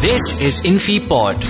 This is InfiPod.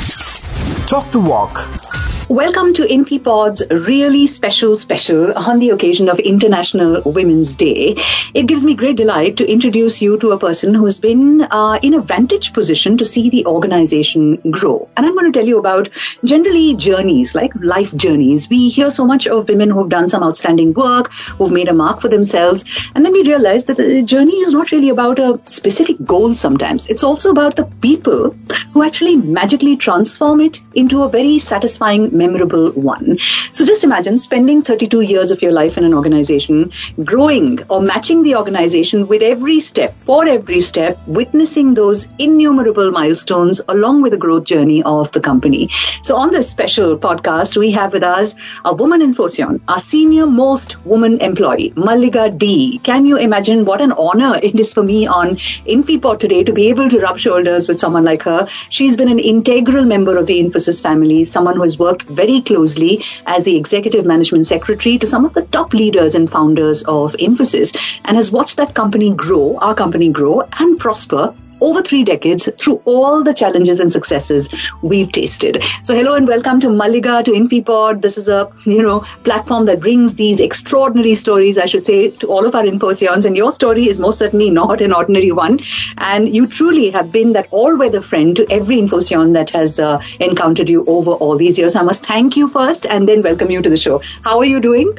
Talk the walk. Welcome to InfiPod's really special special on the occasion of International Women's Day. It gives me great delight to introduce you to a person who's been uh, in a vantage position to see the organization grow. And I'm going to tell you about generally journeys, like life journeys. We hear so much of women who've done some outstanding work, who've made a mark for themselves, and then we realize that the journey is not really about a specific goal sometimes. It's also about the people who actually magically transform it into a very satisfying memorable one. So just imagine spending 32 years of your life in an organization, growing or matching the organization with every step, for every step, witnessing those innumerable milestones along with the growth journey of the company. So on this special podcast, we have with us a woman Infoscion, our senior most woman employee, Mallika D. Can you imagine what an honor it is for me on InfiPod today to be able to rub shoulders with someone like her? She's been an integral member of the Infosys family, someone who has worked very closely as the executive management secretary to some of the top leaders and founders of Infosys and has watched that company grow, our company grow and prosper over three decades through all the challenges and successes we've tasted. So hello and welcome to Mallika, to InfiPod. This is a, you know, platform that brings these extraordinary stories, I should say, to all of our Infoscions. And your story is most certainly not an ordinary one. And you truly have been that all-weather friend to every Infoscion that has uh, encountered you over all these years. So I must thank you first and then welcome you to the show. How are you doing?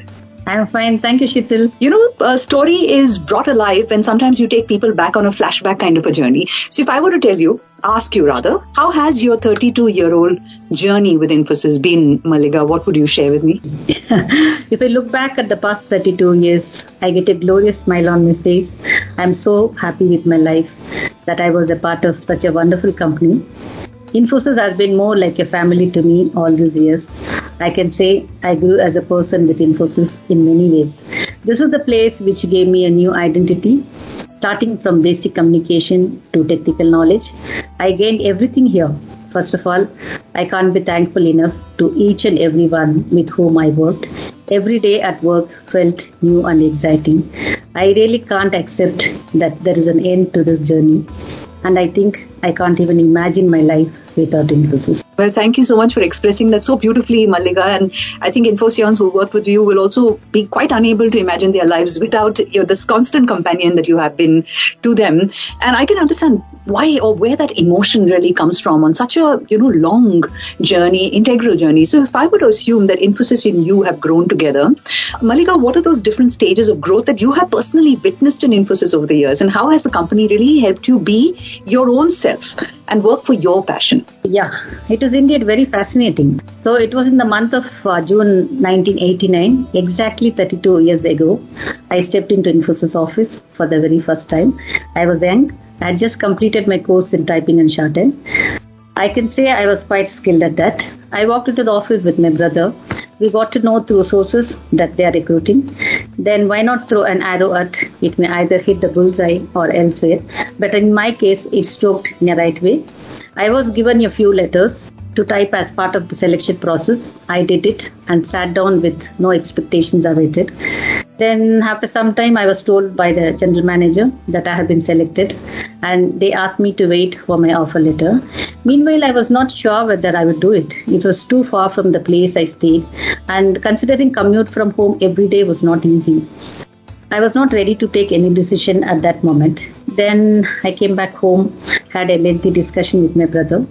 I'm fine. Thank you, Sheetal. You know, a story is brought alive when sometimes you take people back on a flashback kind of a journey. So if I were to tell you, ask you rather, how has your 32 year old journey with Infosys been, Mallika? What would you share with me? if I look back at the past 32 years, I get a glorious smile on my face. I'm so happy with my life that I was a part of such a wonderful company. Infosys has been more like a family to me all these years. I can say I grew as a person with Infosys in many ways. This is the place which gave me a new identity, starting from basic communication to technical knowledge. I gained everything here. First of all, I can't be thankful enough to each and everyone with whom I worked. Every day at work felt new and exciting. I really can't accept that there is an end to this journey. And I think I can't even imagine my life without Infosys. Well, thank you so much for expressing that so beautifully, Mallika. And I think Infoscions who work with you will also be quite unable to imagine their lives without you know, this constant companion that you have been to them. And I can understand why or where that emotion really comes from on such a you know long journey, integral journey. So if I were to assume that Infosys and you have grown together, Mallika, what are those different stages of growth that you have personally witnessed in Infosys over the years, and how has the company really helped you be your own self and work for your passion? Yeah, it is indeed very fascinating. So it was in the month of uh, June 1989, exactly 32 years ago, I stepped into Infosys office for the very first time. I was young. I just completed my course in typing and shorthand. I can say I was quite skilled at that. I walked into the office with my brother. We got to know through sources that they are recruiting. Then why not throw an arrow at it may either hit the bullseye or elsewhere. But in my case, it stroked in a right way. I was given a few letters to type as part of the selection process. I did it and sat down with no expectations awaited. Then after some time I was told by the general manager that I have been selected and they asked me to wait for my offer letter. Meanwhile I was not sure whether I would do it. It was too far from the place I stayed and considering commute from home every day was not easy. I was not ready to take any decision at that moment. Then I came back home, had a lengthy discussion with my brother.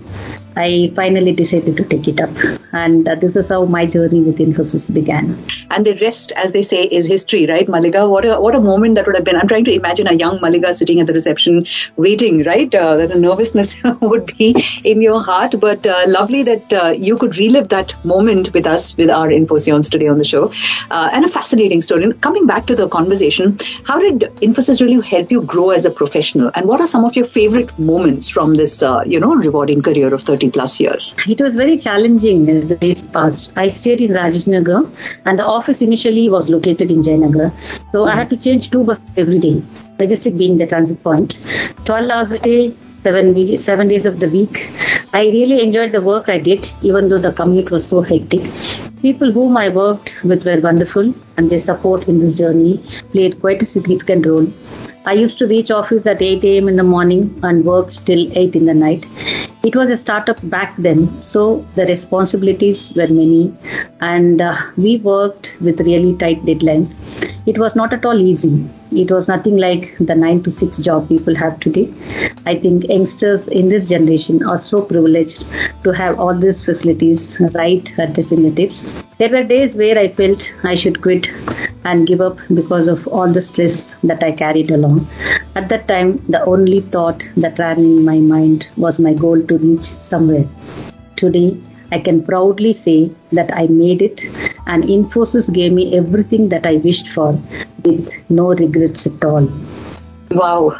I finally decided to take it up. And uh, this is how my journey with Infosys began. And the rest, as they say, is history, right, Mallika? What a, what a moment that would have been. I'm trying to imagine a young Mallika sitting at the reception waiting, right? Uh, that a nervousness would be in your heart. But uh, lovely that uh, you could relive that moment with us, with our Infoscions today on the show. Uh, and a fascinating story. And coming back to the conversation, how did Infosys really help you grow as a professional? And what are some of your favorite moments from this, uh, you know, rewarding career of 30 plus years? It was very challenging in the days past. I stayed in Rajajinagar and the office initially was located in Jayanagar. So I had to change two buses every day, Majestic being the transit point. 12 hours a day, seven, seven days of the week. I really enjoyed the work I did, even though the commute was so hectic. People whom I worked with were wonderful and their support in this journey played quite a significant role. I used to reach office at 8 a.m. in the morning and work till 8 in the night. It was a startup back then, so the responsibilities were many, and uh, we worked with really tight deadlines. It was not at all easy. It was nothing like the 9 to 6 job people have today. I think youngsters in this generation are so privileged to have all these facilities right at their fingertips. There were days where I felt I should quit and give up because of all the stress that I carried along. At that time, the only thought that ran in my mind was my goal to reach somewhere. Today, I can proudly say that I made it and Infosys gave me everything that I wished for with no regrets at all. Wow.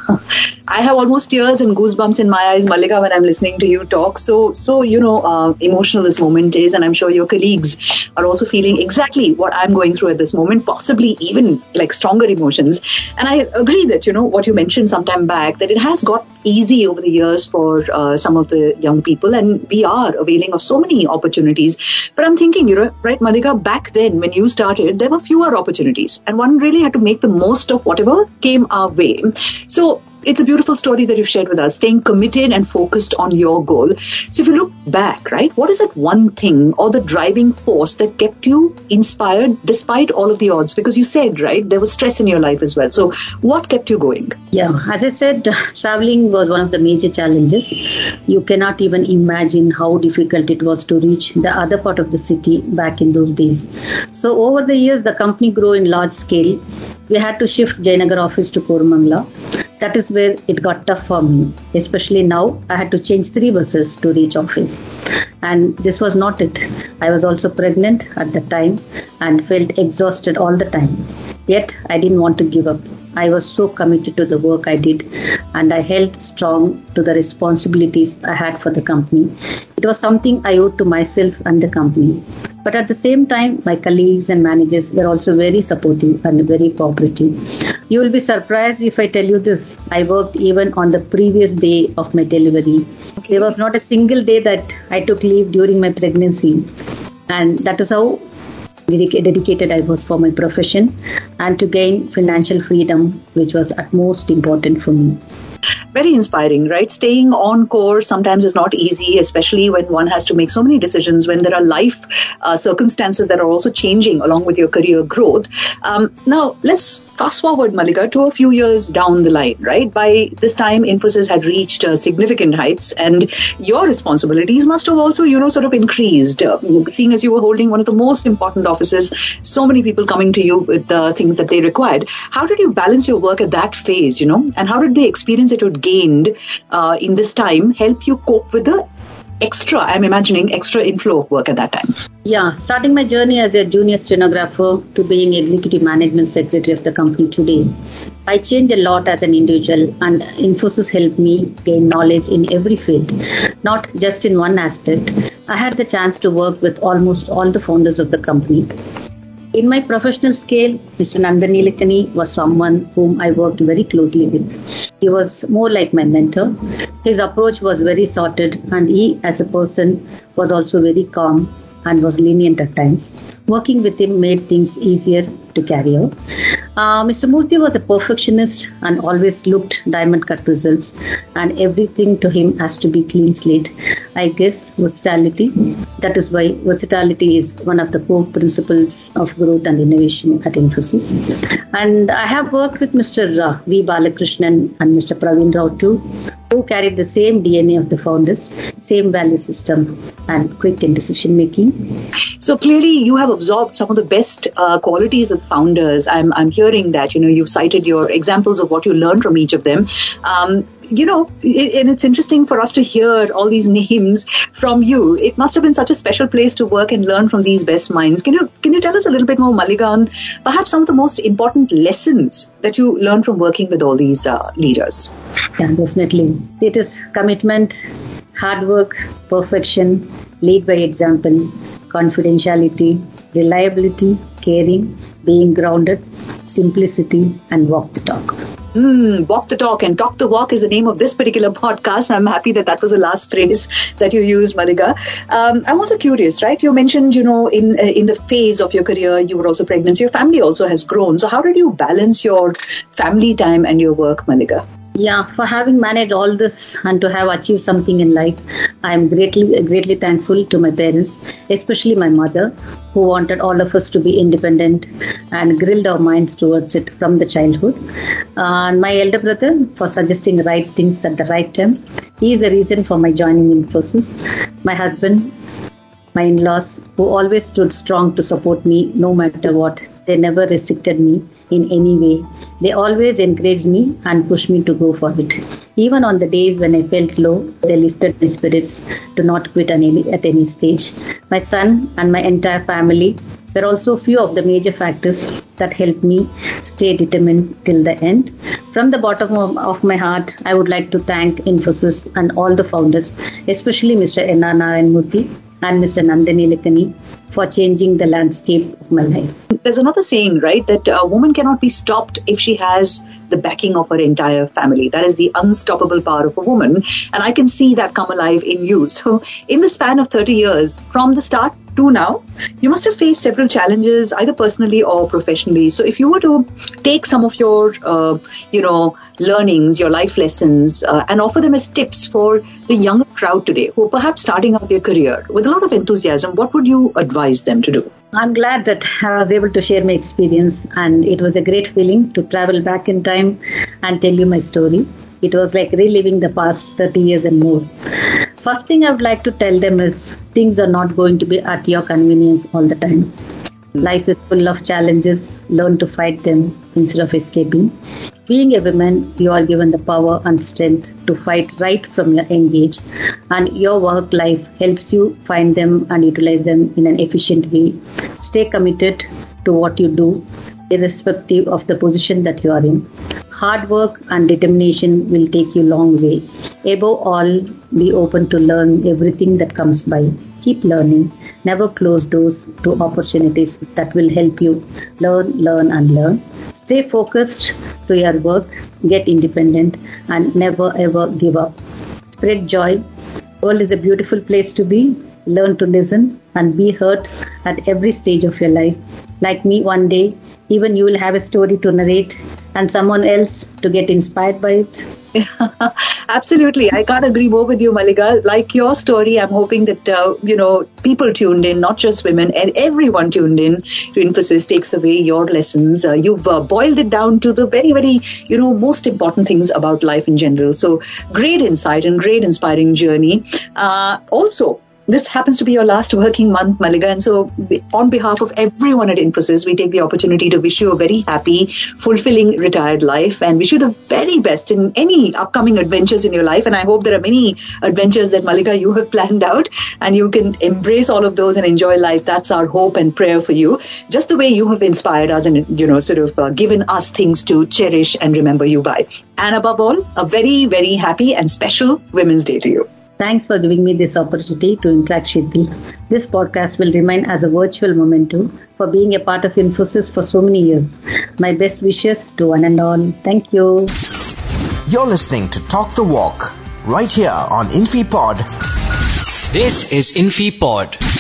I have almost tears and goosebumps in my eyes, Mallika, when I'm listening to you talk. So, so you know, uh, emotional this moment is, and I'm sure your colleagues are also feeling exactly what I'm going through at this moment, possibly even like stronger emotions. And I agree that you know what you mentioned some time back that it has got easy over the years for uh, some of the young people, and we are availing of so many opportunities. But I'm thinking, you know, right, Mallika, back then when you started, there were fewer opportunities, and one really had to make the most of whatever came our way. So it's a beautiful story that you've shared with us, staying committed and focused on your goal. So if you look back, right, what is that one thing or the driving force that kept you inspired despite all of the odds? Because you said, right, there was stress in your life as well. So what kept you going? Yeah, as I said, traveling was one of the major challenges. You cannot even imagine how difficult it was to reach the other part of the city back in those days. So over the years, the company grew in large scale. We had to shift Jayanagar office to Koramangala that is where it got tough for me. Especially now, I had to change three buses to reach office. And this was not it. I was also pregnant at the time and felt exhausted all the time. Yet, I didn't want to give up. I was so committed to the work I did and I held strong to the responsibilities I had for the company. It was something I owed to myself and the company. But at the same time, my colleagues and managers were also very supportive and very cooperative. You will be surprised if I tell you this. I worked even on the previous day of my delivery. There was not a single day that I took leave during my pregnancy. And that is how dedicated I was for my profession and to gain financial freedom, which was at most important for me very inspiring, right? Staying on course sometimes is not easy, especially when one has to make so many decisions, when there are life uh, circumstances that are also changing along with your career growth. Um, now, let's fast forward, Mallika, to a few years down the line, right? By this time, Infosys had reached uh, significant heights, and your responsibilities must have also, you know, sort of increased, uh, seeing as you were holding one of the most important offices, so many people coming to you with the things that they required. How did you balance your work at that phase, you know, and how did the experience it would gained uh, in this time help you cope with the extra, I'm imagining, extra inflow of work at that time? Yeah, starting my journey as a junior stenographer to being executive management secretary of the company today. I changed a lot as an individual, and Infosys helped me gain knowledge in every field, not just in one aspect. I had the chance to work with almost all the founders of the company. In my professional scale, Mr. Nandan Nilekani was someone whom I worked very closely with. He was more like my mentor. His approach was very sorted, and he, as a person, was also very calm and was lenient at times. Working with him made things easier to carry out. Uh, Mr. Murthy was a perfectionist and always looked diamond cut results, and everything to him has to be clean slate. I guess versatility. That is why versatility is one of the core principles of growth and innovation at Infosys. And I have worked with Mr. Uh, v. Balakrishnan and Mr. Pravin Rao too, who carried the same DNA of the founders, same value system, and quick in decision making. So clearly, you have absorbed some of the best uh, qualities of founders. I'm, I'm hearing that. You know, you've cited your examples of what you learned from each of them. Um, you know, it, and it's interesting for us to hear all these names from you. It must have been such a special place to work and learn from these best minds. Can you can you tell us a little bit more, Maligan, perhaps some of the most important lessons that you learned from working with all these uh, leaders? Yeah, definitely. It is commitment, hard work, perfection, lead by example, confidentiality, reliability, caring, being grounded, simplicity, and walk the talk. Mm, walk the talk and talk the walk is the name of this particular podcast. I'm happy that that was the last phrase that you used, Mallika. Um, I'm also curious, right? You mentioned, you know, in uh, in the phase of your career, you were also pregnant. So your family also has grown. So how did you balance your family time and your work, Mallika? Yeah, for having managed all this and to have achieved something in life, I am greatly greatly thankful to my parents, especially my mother, who wanted all of us to be independent and grilled our minds towards it from the childhood. And my elder brother for suggesting right things at the right time. He is the reason for my joining Infosys. My husband, my in-laws, who always stood strong to support me no matter what. They never restricted me in any way. They always encouraged me and pushed me to go for it. Even on the days when I felt low, they lifted my spirits to not quit at any, at any stage. My son and my entire family were also a few of the major factors that helped me stay determined till the end. From the bottom of my heart, I would like to thank Infosys and all the founders, especially Mr. N.R. Narayanmurthy and Mr. Nandan Nilekani for changing the landscape of my life. There's another saying, right, that a woman cannot be stopped if she has the backing of her entire family. That is the unstoppable power of a woman. And I can see that come alive in you. So, in the span of 30 years, from the start to now, you must have faced several challenges, either personally or professionally. So, if you were to take some of your, uh, you know, learnings, your life lessons, uh, and offer them as tips for the younger crowd today who are perhaps starting out their career with a lot of enthusiasm, what would you advise them to do? I'm glad that uh, I was able to share my experience, and it was a great feeling to travel back in time and tell you my story. It was like reliving the past 30 years and more. First thing I would like to tell them is things are not going to be at your convenience all the time. Life is full of challenges. Learn to fight them instead of escaping. Being a woman, you are given the power and strength to fight right from your young age, and your work life helps you find them and utilize them in an efficient way. Stay committed to what you do, irrespective of the position that you are in. Hard work and determination will take you a long way. Above all, be open to learn everything that comes by. Keep learning. Never close doors to opportunities that will help you learn, learn, and learn. Stay focused to your work, get independent, and never ever give up. Spread joy. World is a beautiful place to be. Learn to listen and be heard at every stage of your life. Like me, one day, even you will have a story to narrate and someone else to get inspired by it. Absolutely. I can't agree more with you, Mallika. Like your story, I'm hoping that, uh, you know, people tuned in, not just women, and everyone tuned in to Infosys takes away your lessons. Uh, you've uh, boiled it down to the very, very, you know, most important things about life in general. So great insight and great inspiring journey. Uh, also, this happens to be your last working month, Mallika. And so, on behalf of everyone at Infosys, we take the opportunity to wish you a very happy, fulfilling retired life and wish you the very best in any upcoming adventures in your life. And I hope there are many adventures that, Mallika, you have planned out and you can embrace all of those and enjoy life. That's our hope and prayer for you. Just the way you have inspired us and, you know, sort of uh, given us things to cherish and remember you by. And above all, a very, very happy and special Women's Day to you. Thanks for giving me this opportunity to interact, Shidhi. This podcast will remain as a virtual memento for being a part of Infosys for so many years. My best wishes to one and all. Thank you. You're listening to Talk the Walk right here on InfiPod. This is InfiPod.